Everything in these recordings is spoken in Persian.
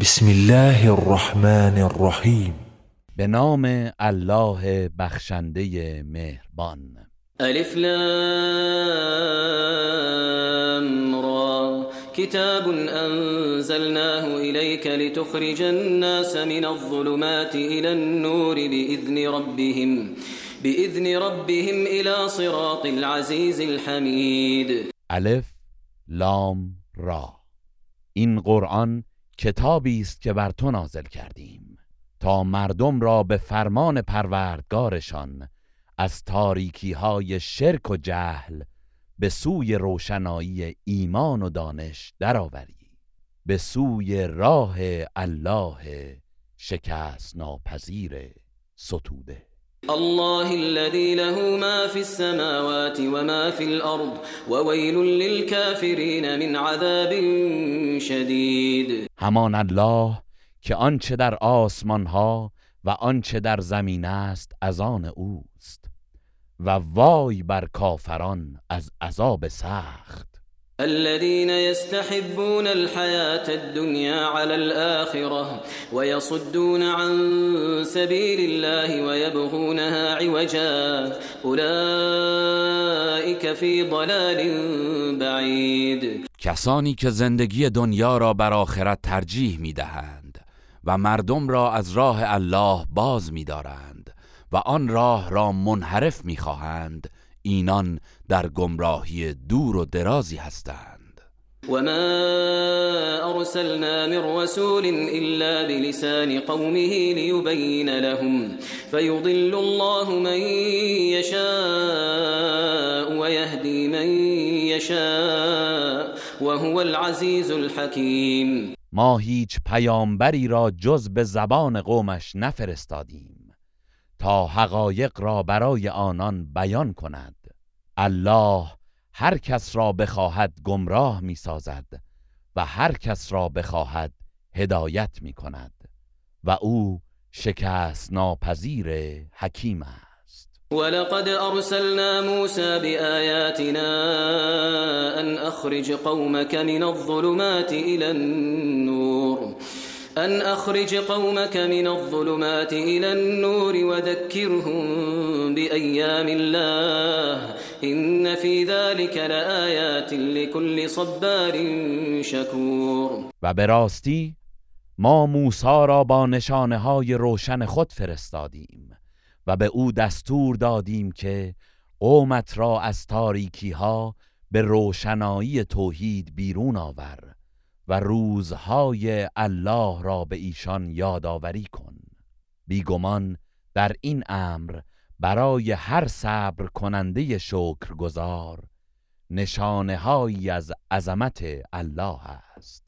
بسم الله الرحمن الرحیم به نام الله بخشنده مهربان. ألف لام را. كتاب أنزلناه إليك لتخرج الناس من الظلمات إلى النور بإذن ربهم بإذن ربهم إلى صراط العزيز الحميد. ألف لام را. این قرآن کتابی است که بر تو نازل کردیم. تا مردم را به فرمان پروردگارشان از تاریکی های شرک و جهل به سوی روشنایی ایمان و دانش درآوری. به سوی راه الله شکست ناپذیر ستوده. الله الذي له ما في السماوات وما في الأرض وويل للكافرين من عذاب شدید همان الله که آنچه در آسمان ها و آنچه در زمین است از آن اوست و وای بر کافران از عذاب سخت. الذين يستحبون الحياة الدنيا على الآخرة ويصدون عن سبيل الله ويبغونها عوجا. أولئك في ضلال بعید کسانی که زندگی دنیا را بر آخرت ترجیح می دهند و مردم را از راه الله باز می دارند و آن راه را منحرف می خواهند اینان در گمراهی دور و درازی هستند. وما ارسلنا من رسول الا بلسان قومه ليبين لهم فيضل الله من يشاء ويهدي من يشاء وهو العزيز الحكيم. ما هیچ پیامبری را جز به زبان قومش نفرستادیم تا حقایق را برای آنان بیان کند. الله هر کس را بخواهد گمراه می سازد و هر کس را بخواهد هدایت می کند و او شکست ناپذیر حکیم است. ولقد ارسلنا موسى بآياتنا ان اخرج قومك من الظلمات الى النور أن أخرج قومك من الظلمات إلى النور وذكرهم بأيام الله إن في ذلك لآيات لكل صبار شكور. و به راستی ما موسی را با نشانه های روشن خود فرستادیم و به او دستور دادیم که قومت را از تاریکی ها به روشنایی توحید بیرون آور و روزهای الله را به ایشان یادآوری کن. بیگمان در این امر برای هر صبر کننده شکرگزار نشانه هایی از عظمت الله است.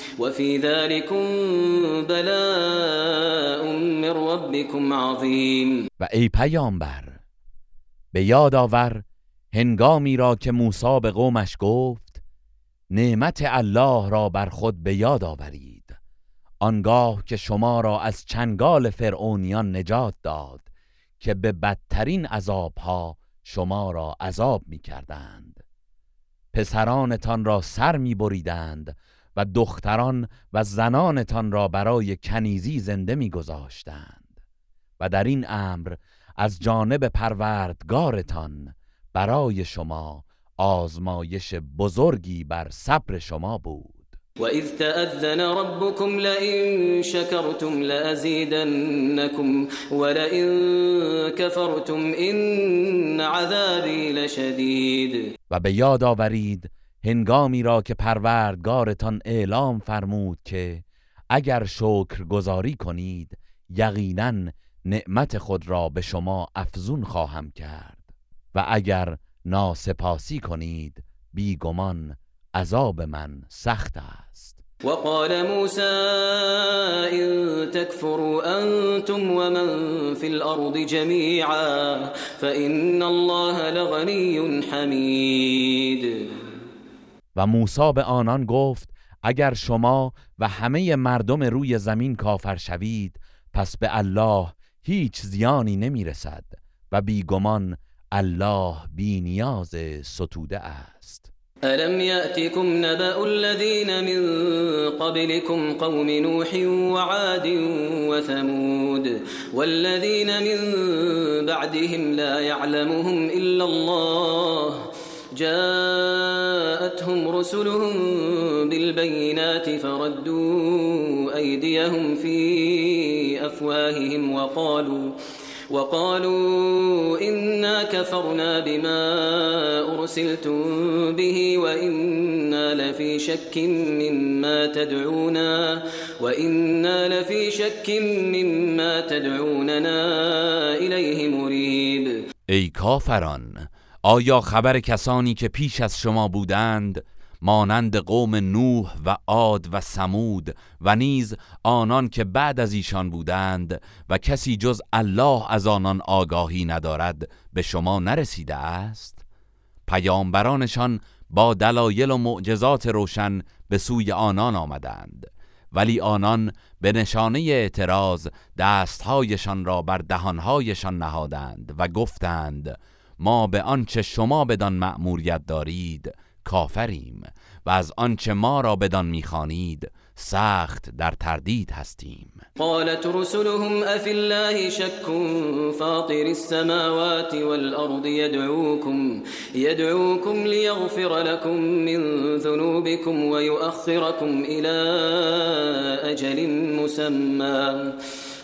وفي ذلكم بلاء من ربكم عظيم. و ای پیامبر به یاد آور هنگامی را که موسی به قومش گفت نعمت الله را بر خود به یاد آورید. آنگاه که شما را از چنگال فرعونیان نجات داد که به بدترین عذابها شما را عذاب می کردند پسرانتان را سر می بریدند و دختران و زنانتان را برای کنیزی زنده می گذاشتند و در این امر از جانب پروردگارتان برای شما آزمایش بزرگی بر صبر شما بود. وإذ تأذن ربكم لئن شكرتم لأزيدنكم ولئن كفرتم إن عذابي لشدید. و به یاد آورید هنگامی را که پروردگارتان اعلام فرمود که اگر شکر گذاری کنید یقینا نعمت خود را به شما افزون خواهم کرد. و اگر ناسپاسی کنید بیگمان عذاب من سخت است. وقال موسى إن تكفروا أنتم ومن في الأرض جميعا فإن الله لغني حمید. و موسی به آنان گفت اگر شما و همه مردم روی زمین کافر شوید پس به الله هیچ زیانی نمی رسد و بیگمان الله بی نیاز ستوده است. ألم يأتكم نبأ الذين من قبلكم قوم نوح وعاد وثمود والذين من بعدهم لا يعلمهم إلا الله جاءتهم رسلهم بالبينات فردوا أيديهم في أفواههم وقالوا وقالوا إنا كفرنا بما أرسلتم به وإنا لفي شك مما تدعونا وإنا لفي شك مما تدعوننا إليه مريب. ای کافران آیا خبر کسانی که پیش از شما بودند مانند قوم نوح و عاد و سمود و نیز آنان که بعد از ایشان بودند و کسی جز الله از آنان آگاهی ندارد به شما نرسیده است؟ پیامبرانشان با دلایل و معجزات روشن به سوی آنان آمدند ولی آنان به نشانه اعتراض دستهایشان را بر دهانهایشان نهادند و گفتند ما به آنچه شما بدان مأموریت دارید کافریم و از آنچه ما را بدان می‌خوانید سخت در تردید هستیم. قالت رسلهم افی الله شك فاطر السماوات والارض يدعوكم يدعوكم ليغفر لكم من ذنوبكم ويؤخركم الى اجل مسمى.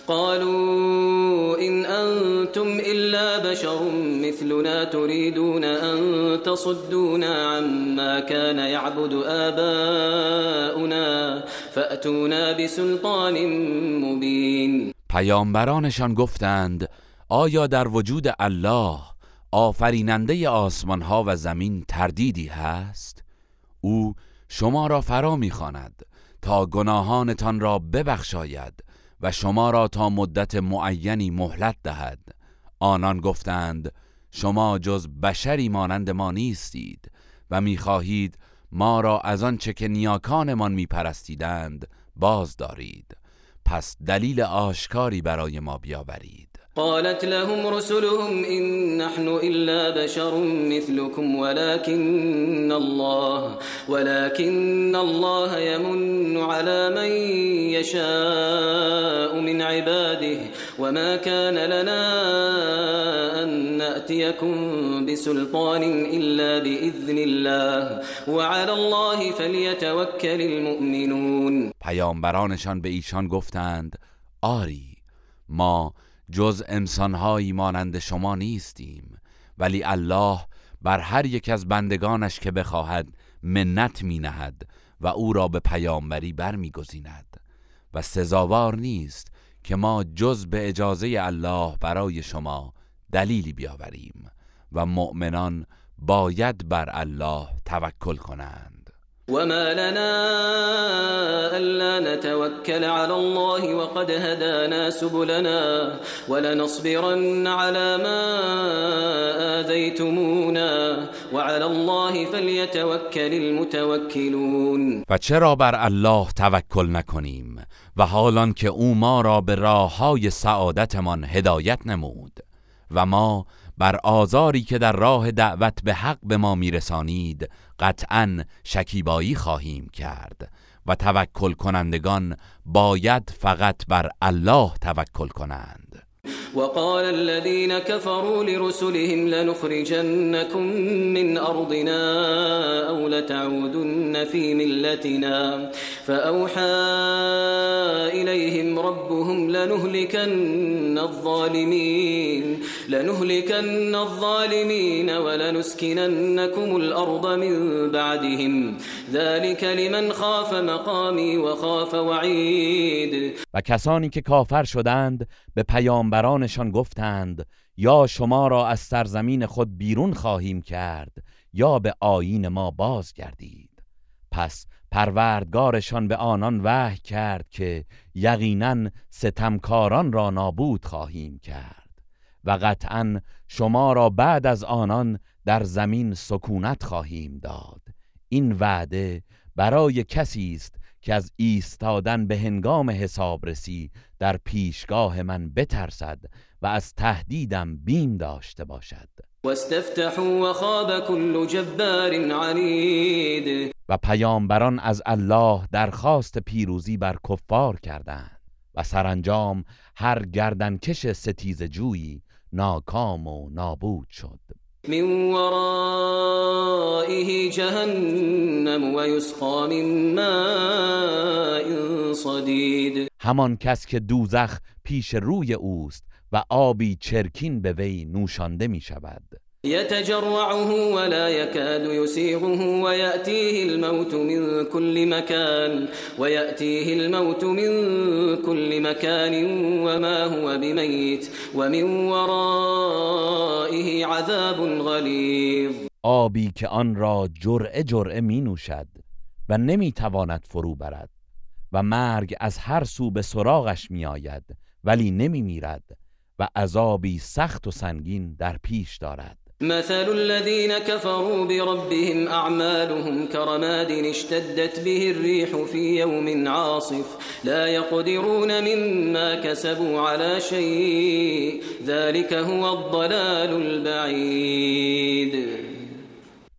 قالوا إن أنتم إلا بشر مثلنا تريدون أن تصدونا عما كان يعبد آباؤنا فأتونا بسلطان مبين. پیامبرانشان گفتند آیا در وجود الله آفریننده آسمان ها و زمین تردیدی هست؟ او شما را فرا می‌خواند تا گناهانتان را ببخشاید. و شما را تا مدت معینی مهلت دهد. آنان گفتند شما جز بشری مانند ما نیستید و می‌خواهید ما را از آنچه که نیاکانمان میپرستیدند باز دارید. پس دلیل آشکاری برای ما بیاورید. قالت لهم رسلهم إن نحن إلا بشر مثلكم ولكن الله ولكن الله يمن على من يشاء من عباده وما كان لنا أن نأتيكم بسلطان إلا بإذن الله وعلى الله فليتوكل المؤمنون. پیامبرانشان به ایشان گفتند آری ما جز انسانهایی مانند شما نیستیم. ولی الله بر هر یک از بندگانش که بخواهد منت می نهد و او را به پیامبری برمیگزیند. و سزاوار نیست که ما جز به اجازه الله برای شما دلیلی بیاوریم و مؤمنان باید بر الله توکل کنند. وما لنا ألا نتوكل على الله وقد هدانا سبلنا ولنصبرن على ما آذيتمونا وعلى الله فليتوكل المتوكلون و چرا بر الله توکل نکنیم و حالان که او ما را به راه های سعادتمان هدایت نمود و ما بر آزاری که در راه دعوت به حق به ما میرسانید قطعا شکیبایی خواهیم کرد. و توکل کنندگان باید فقط بر الله توکل کنند. وقال الذين كفروا لرسلهم لنخرجنكم من أرضنا أو لتعودن في ملتنا. فأوحى إليهم ربهم لنهلكن الظالمين لنهلكن الظالمين ولنسكننكم الأرض من بعدهم. ذلك لمن خاف مقامي وخاف وعيد. و کسانی که کافر شدند به پیامبرانشان گفتند یا شما را از سرزمین خود بیرون خواهیم کرد یا به آیین ما باز گردید پس پروردگارشان به آنان وحی کرد که یقینا ستمکاران را نابود خواهیم کرد و قطعا شما را بعد از آنان در زمین سکونت خواهیم داد. این وعده برای کسی است که از ایستادن به هنگام حسابرسی در پیشگاه من بترسد و از تهدیدم بیم داشته باشد. واستفتحوا وخاب كل جبار عنید و پیامبران از الله درخواست پیروزی بر کفار کردند و سرانجام هر گردنکش ستیز جویی ناکام و نابود شد. من ورائه جهنم و یسقا من ماء صدید. همان کس که دوزخ پیش روی اوست و آبی چرکین به وی نوشانده می شود يتجرعه ولا يكاد يسيغه ويأتيه الموت من كل مكان ويأتيه الموت من كل مكان وما هو بميت ومن ورائه عذاب غلیظ آبی که آن را جرعه جرعه می نوشد و نمی تواند فرو برد و مرگ از هر سو به سراغش می آید ولی نمی میرد و عذابی سخت و سنگین در پیش دارد. مثل الذين كفروا بربهم أعمالهم كرماد اشتدت به الريح في يوم عاصف. لا يقدرون مما كسبوا على شيء. ذلك هو الضلال البعيد.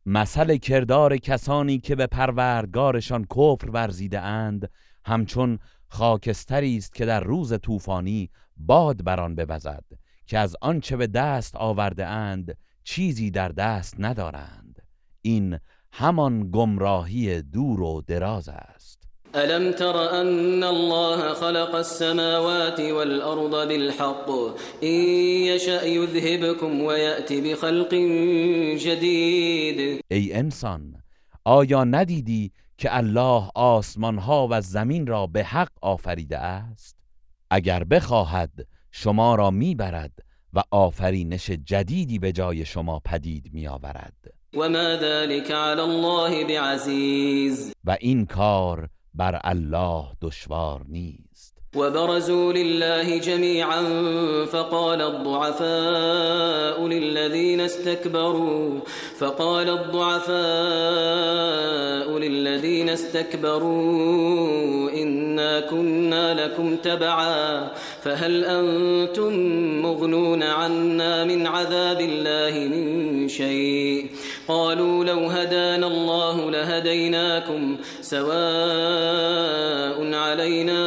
مثل کردار کسانی که به پروردگارشان کفر ورزیده اند همچون خاکستری است که در روز طوفانی باد بران بوزد که از آنچه به دست آورده اند چیزی در دست ندارند. این همان گمراهی دور و دراز است. الم تر ان الله خلق السماوات والارض بالحق؟ ان يشأ يذهبكم ويأتي بخلق جدید ای انسان آیا ندیدی که الله آسمان ها و زمین را به حق آفریده است؟ اگر بخواهد شما را می‌برد و آفرینش جدیدی به جای شما پدید می آورد و ما ذلك علی الله بعزیز. و این کار بر الله دشوار نیست. وبرزوا لله جميعا فقال الضعفاء للذين استكبروا فقال الضعفاء للذين استكبروا إنا كنا لكم تبعا فهل أنتم مغنون عنا من عذاب الله من شيء؟ قالوا لو هدانا الله لهديناكم سواء علينا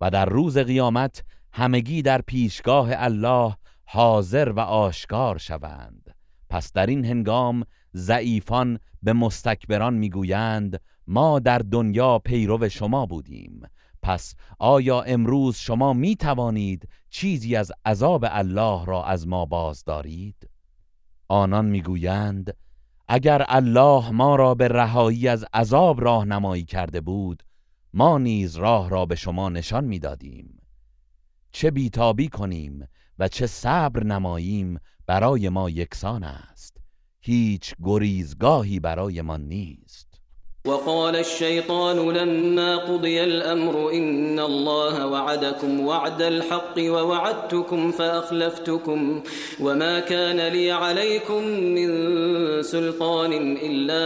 و در روز قیامت همگی در پیشگاه الله حاضر و آشکار شوند. پس در این هنگام ضعیفان به مستکبران می‌گویند ما در دنیا پیرو شما بودیم. پس آیا امروز شما می توانید چیزی از عذاب الله را از ما باز دارید؟ آنان می‌گویند اگر الله ما را به رهایی از عذاب راهنمایی کرده بود ما نیز راه را به شما نشان می‌دادیم. چه بیتابی کنیم و چه صبر نماییم برای ما یکسان است. هیچ گریزگاهی برای ما نیست. وقال الشيطان لما قضي الأمر إن الله وعدكم وعد الحق ووعدتكم فأخلفتكم وما كان لي عليكم من سلطان إلا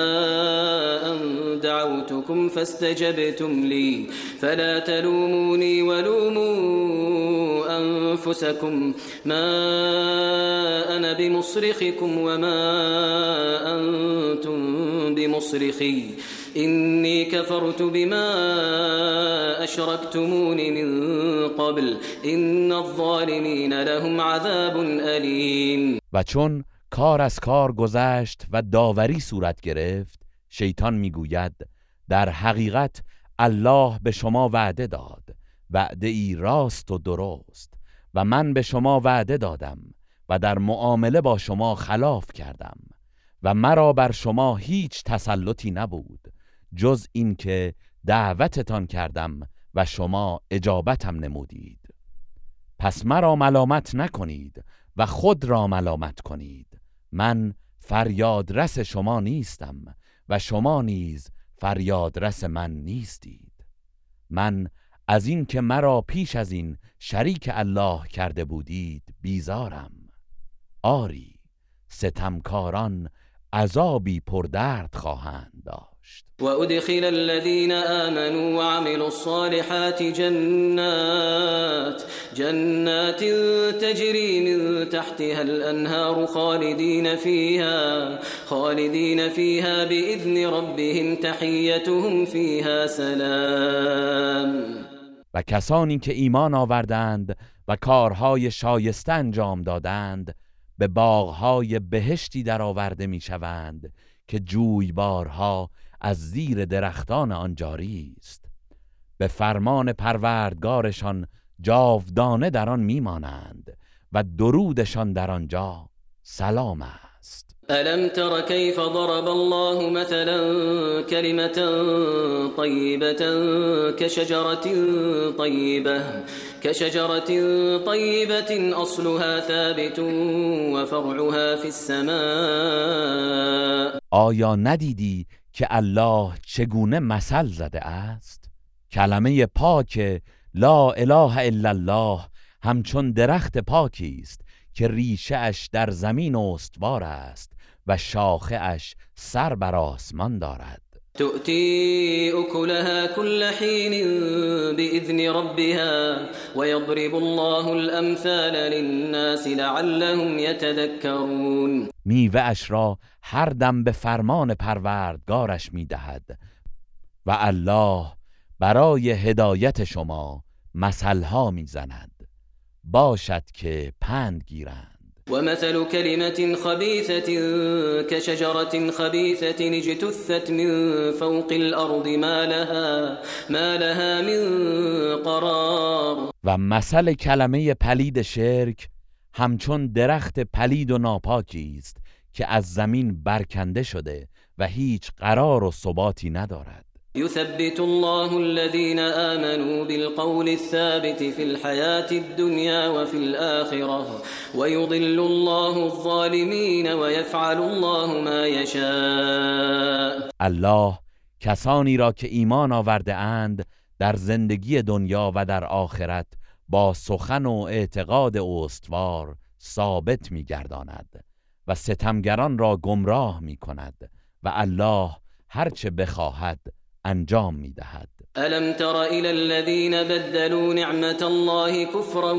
أن دعوتكم فاستجبتم لي فلا تلوموني ولوموا أنفسكم ما أنا بمصرخكم وما أنتم بمصرخي إني كفرت بما أشركتمون من قبل. إن الظالمين لهم عذاب أليم. و چون کار از کار گذشت و داوری صورت گرفت شیطان می‌گوید در حقیقت الله به شما وعده داد. وعده ای راست و درست. و من به شما وعده دادم و در معامله با شما خلاف کردم. و مرا بر شما هیچ تسلطی نبود. جز اینکه دعوتتان کردم و شما اجابتم نمودید. پس مرا ملامت نکنید و خود را ملامت کنید. من فریادرس شما نیستم و شما نیز فریادرس من نیستید. من از این که مرا پیش از این شریک الله کرده بودید بیزارم. آری ستمکاران عذابی پردرد خواهند داشت. و ادخل الذين آمنوا وعملوا الصالحات جنات جنات تجري من تحتها الانهار خالدين فيها خالدين فيها باذن ربهم تحيتهم فيها سلام. و کسانی که ایمان آوردند و کارهای شایسته انجام دادند به باغهای بهشتی درآورده می‌شوند. که جویبارها از زیر درختان آن جاری است. به فرمان پروردگارشان جاودانه در آن میمانند و درودشان در آنجا سلام است. الم تر كيف ضرب الله مثلا كلمة طيبة كشجرة طيبة كشجرة طيبة أصلها ثابت وفرعها في السماء. آیا ندیدی که الله چگونه مثل زده است؟ کلمه پاک لا اله الا الله همچون درخت پاکی است. که ریشه اش در زمین استوار است و شاخه اش سر بر آسمان دارد. تؤتي أكلها كل حين بإذن ربها ويضرب الله الأمثال للناس لعلهم يتذكرون. میوه اش را هر دم به فرمان پروردگارش می‌دهد و الله برای هدایت شما مثلها می‌زند. باشد که پند گیرند. ومثل كلمة خبيثة كشجرة خبيثة اجتثت من فوق الأرض ما لها, ما لها من قرار. و مثل کلمه پلید شرک همچون درخت پلید و ناپاکی است که از زمین برکنده شده و هیچ قرار و ثباتی ندارد. يثبت الله الذين آمنوا بالقول الثابت في الحياة الدنيا وفي الآخرة ويضل الله الظالمين ويفعل الله ما يشاء. الله کسانی را که ایمان آورده اند در زندگی دنیا و در آخرت با سخن و اعتقاد استوار ثابت میگرداند و ستمگران را گمراه می کند و الله هرچه بخواهد انجام می دهد الم تر الى الذين بدلوا نعمت الله كفرا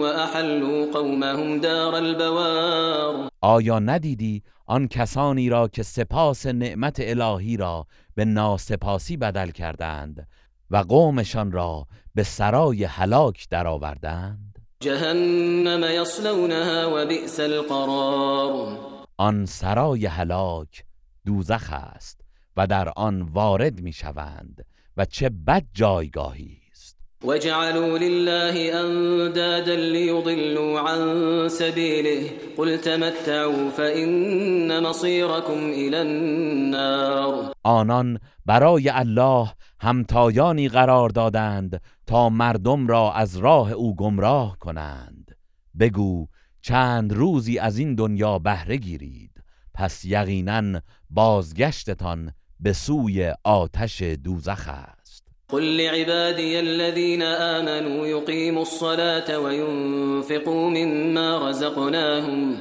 واحلوا قومهم دار البوار. آیا ندیدی آن کسانی را که سپاس نعمت الهی را به ناسپاسی بدل کردند و قومشان را به سرای هلاک درآوردند؟ جهنم یصلونها وبئس القرار. آن سرای هلاک دوزخ است. و در آن وارد می شوند و چه بد جایگاهی است. وجعلوا لله اندادا ليضلوا عن سبيله قل تمتعوا فإن مصيركم الى النار. آنان برای الله همتایانی قرار دادند تا مردم را از راه او گمراه کنند. بگو چند روزی از این دنیا بهره گیرید. پس یقینا بازگشتتان به سوی آتش دوزخ است. قل لعبادي الذين آمنوا يقيموا الصلاة وينفقوا مما رزقناهم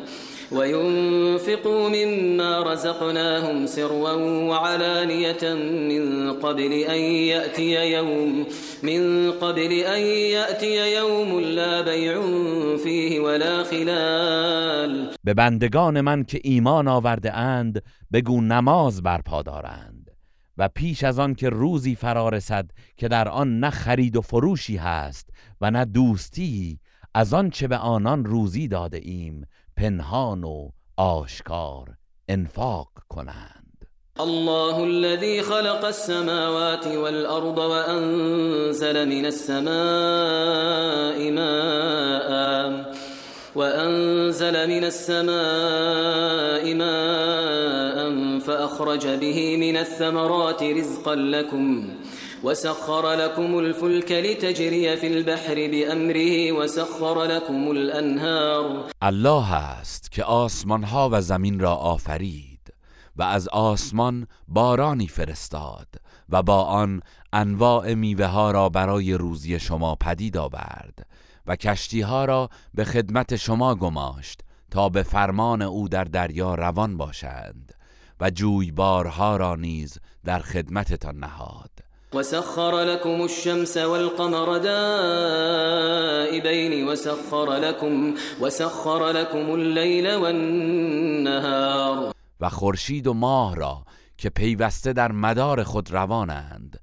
وينفقوا مما رزقناهم سرا وعلانية من قبل أن يأتي يوم من قبل أن يأتي يوم لا بيع فيه ولا خلال. به بندگان من که ایمان آورده اند بگو نماز برپا دارند. و پیش از آن که روزی فرارسد که در آن نه خرید و فروشی هست و نه دوستی از آن چه به آنان روزی داده ایم پنهان و آشکار انفاق کنند. الله الذي خلق السماوات والأرض وأنزل من السماء ماء. وأنزل من السماء ماء فأخرج به من الثمرات رزقا لكم وسخر لكم الفلك لتجري في البحر بأمره وسخر لكم الأنهار. الله است که آسمان ها و زمین را آفرید و از آسمان بارانی فرستاد و با آن انواع میوه ها را برای روزی شما پدید آورد و کشتی ها را به خدمت شما گماشت تا به فرمان او در دریا روان باشند و جویبارها را نیز در خدمتتان نهاد. وسخر لكم الشمس والقمر دائبين وسخر لكم وسخر لكم الليل والنهار. و خورشید و ماه را که پیوسته در مدار خود روانند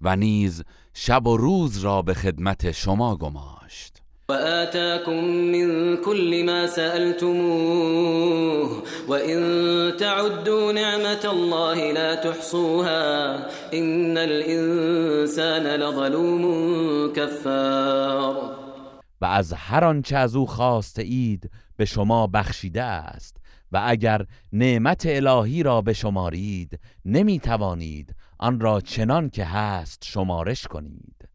و نیز شب و روز را به خدمت شما گماشت. وآتاكم من كل ما سألتموه وإن تعدوا نعمة الله لا تحصوها إن الإنسان لظلوم كفار و از هر آنچه از او خواسته اید به شما بخشیده است و اگر نعمت الهی را به شمارید نمی توانید آن را چنان که هست شمارش کنید.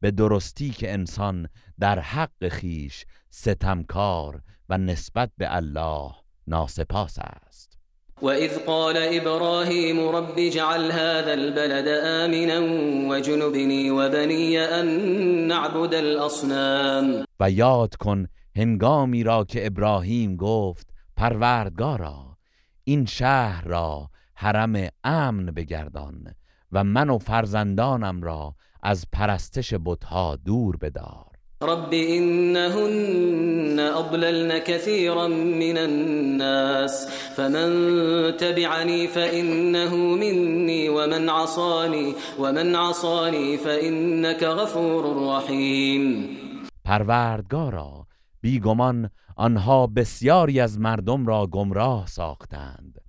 به درستی که انسان در حق خیش ستمکار و نسبت به الله ناسپاس است. وإذ قال إبراهيم رب اجعل هذا البلد آمنا وجنبني وبني أن نعبد الأصنام و یاد کن هنگامی را که ابراهیم گفت پروردگارا این شهر را حرم امن بگردان و من و فرزندانم را از پرستش بتها دور بدار. رب إنهن أضللن كثيرا من الناس فمن تبعني فإنه مني ومن عصاني ومن عصاني فإنك غفور رحيم. پروردگارا بیگمان آنها بسیاری از مردم را گمراه ساختند.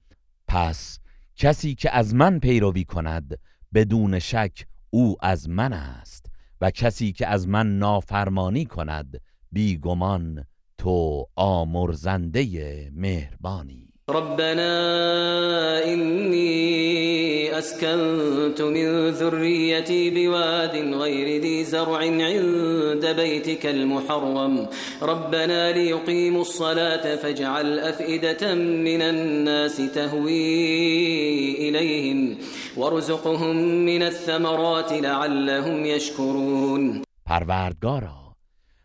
پس کسی که از من پیروی کند بدون شک او از من است. و کسی که از من نافرمانی کند بیگمان تو آمرزنده مهربانی. ربنا إني أسكنت من ذريتي بواد غير ذي زرع عند بيتك المحرم. ربنا ليقيموا الصلاة فاجعل أفئدة من الناس تهوي إليهم وارزقهم من الثمرات لعلهم يشكرون. پروردگارا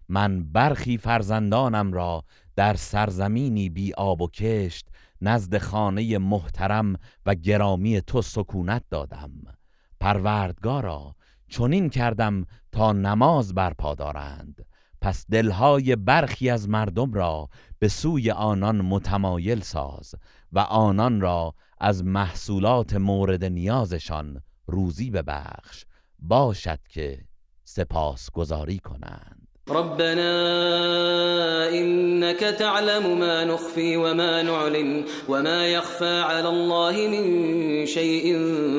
من برخی فرزندانم را در سرزمینی بی آب و کشت نزد خانه محترم و گرامی تو سکونت دادم. پروردگارا چنین کردم تا نماز برپا دارند. پس دلهای برخی از مردم را به سوی آنان متمایل ساز و آنان را از محصولات مورد نیازشان روزی ببخش. باشد که سپاس گذاری کنند. ربنا إنك تعلم ما نخفي وما نعلن وما يخفى على الله من شيء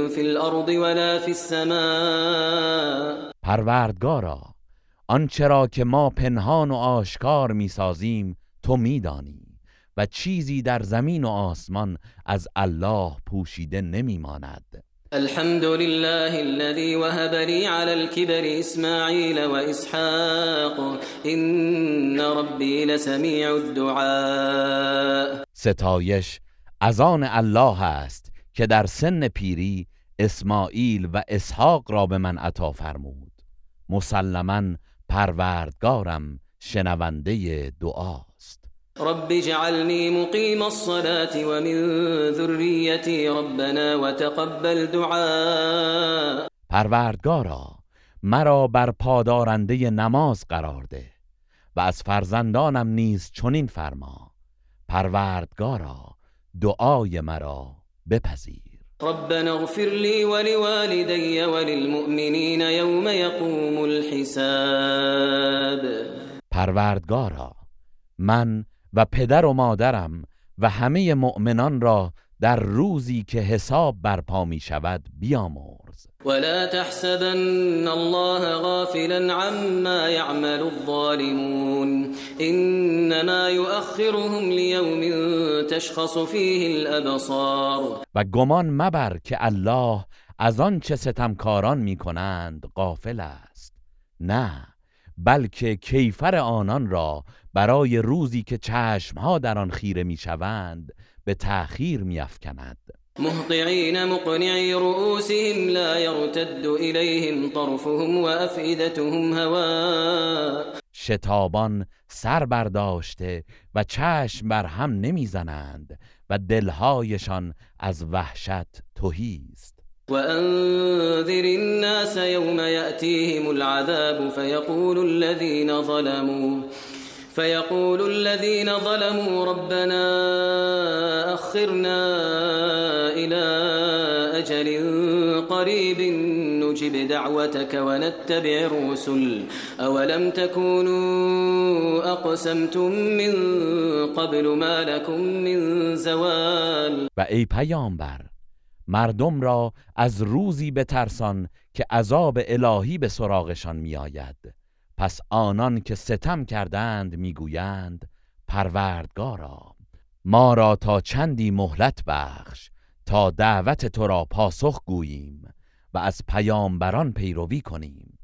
في الأرض ولا في السماء. پروردگارا آنچه را که ما پنهان و آشکار می‌سازیم تو میدانی و چیزی در زمین و آسمان از الله پوشیده نمیماند الحمد لله الذي وهب لي على الكبر إسماعيل وإسحاق إن ربي لسميع الدعاء ستایش از الله است که در سن پیری اسماعیل و اسحاق را به من عطا فرمود. مسلما پروردگارم شنونده دعاست رب اجعلني مقيم الصلاة ومن ذريتي ربنا وتقبل دعاء پروردگارا مرا بر پادارنده نماز قرار ده و از فرزندانم نیز چنین فرما. پروردگارا دعای مرا بپذیر. ربنا اغفر لي ولوالدي وللمؤمنين يوم يقوم الحساب. پروردگارا من و پدر و مادرم و همه مؤمنان را در روزی که حساب برپا می شود بیامرز. ولا تحسبن الله غافلا عما يعمل الظالمون. إنما يؤخرهم ليوم تشخص فيه الأبصار. و گمان مبر که الله از آن چه ستمکاران می کنند غافل است. نه بلکه کیفر آنان را برای روزی که چشمها در آن خیره می‌شوند به تأخیر میافکند. مهطعين مقنعي رؤوسهم لا يرتد إليهم طرفهم وأفئدتهم هواء شتابان سر برداشته و چشم بر هم نمی‌زنند و دلهایشان از وحشت تهی است وأنذر الناس يوم يأتيهم العذاب فيقول الذين ظلموا. فيقول الذين ظلموا ربنا أخرنا إلى أجل قريب نجب دعوتك ونتبع الرسل. أولم تكونوا أقسمتم من قبل ما لكم من زوال؟ و ای پیامبر مردم را از روزی بترسان که عذاب الهی به سراغشان میآید. پس آنان که ستم کردند می‌گویند پروردگارا ما را تا چندی مهلت بخش تا دعوت تو را پاسخ گوییم و از پیامبران پیروی کنیم.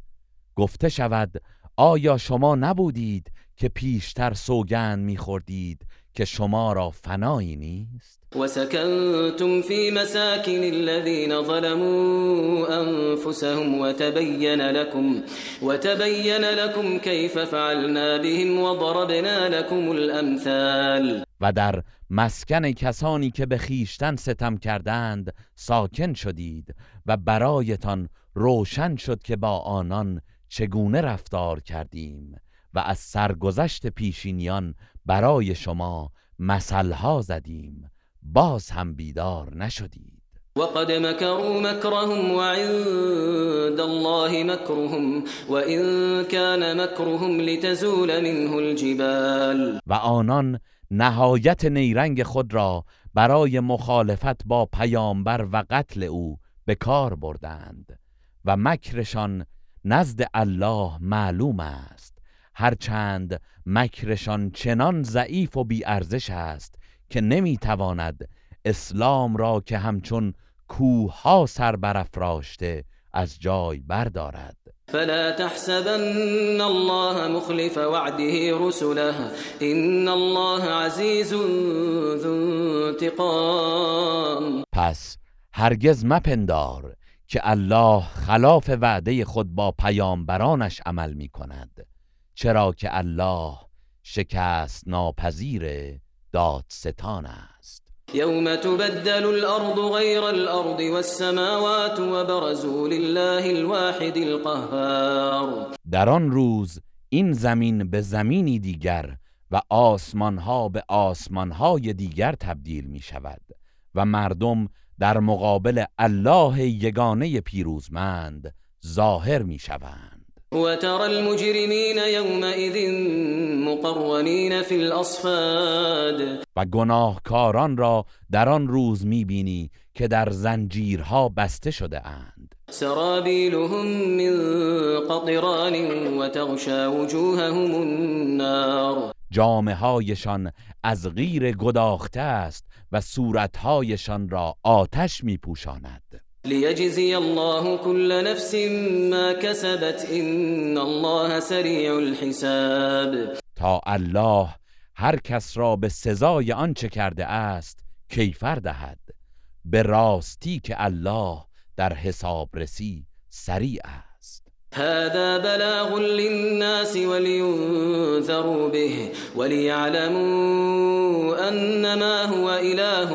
گفته شود آیا شما نبودید که پیشتر سوگند میخوردید که شما را فنایی نیست؟ وسكنتم في مساكن الذين ظلموا أنفسهم وتبين لكم وتبين لكم كيف فعلنا بهم وضربنا لكم الأمثال و در مسکن کسانی که به خیشتن ستم کردند ساکن شدید و برایتان روشن شد که با آنان چگونه رفتار کردیم و از سرگذشت پیشینیان برای شما مثلها زدیم باز هم بیدار نشدید. وقد مكروا مكرهم وعند الله مكرهم وإن كان مكرهم لتزول منه الجبال. و آنان نهایت نیرنگ خود را برای مخالفت با پیامبر و قتل او به کار بردند و مکرشان نزد الله معلوم است. هرچند مکرشان چنان ضعیف و بیارزش است که نمی‌تواند اسلام را که همچون کوه سر برافراشته از جای بردارد. فلا تحسبن الله مخلف وعده رسله ان الله عزیز ذو انتقام. پس هرگز مپندار که الله خلاف وعده خود با پیامبرانش عمل می کند چرا که الله شکست ناپذیر دادستان است. یوم تبدل الارض غیر الارض والسماوات وبرزوا لله الواحد القهار. در آن روز این زمین به زمینی دیگر و آسمانها به آسمانهای دیگر تبدیل می شود و مردم در مقابل الله یگانه پیروزمند ظاهر می شوند. وترى المجرمين يومئذ مقرنين في الاصفاد و گناهکاران را در آن روز می‌بینی که در زنجیرها بسته شده اند. سرابیلهم من قطران وتغشى وجوههم النار. جامه هایشان از غیر گداخته است و صورتهایشان را آتش میپوشاند. ليجزي الله كل نفس ما كسبت ان الله سریع الحساب. تا الله هر کس را به سزای آنچه کرده است کیفر دهد. به راستی که الله در حسابرسی سریع است. هذا بلاغ للناس ولينذروا به وليعلموا انما هو اله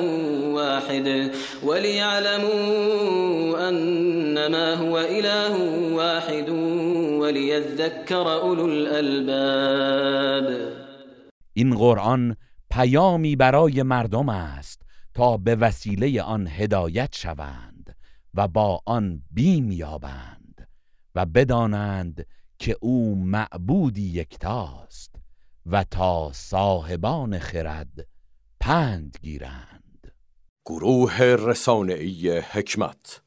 واحد وليعلموا انما هو اله واحد وليذكر اولو الالباب این قرآن پیامی برای مردم است تا به وسیله آن هدایت شوند و با آن بیم یابند. و بدانند که او معبودی یکتاست و تا صاحبان خرد پند گیرند. گروه حکمت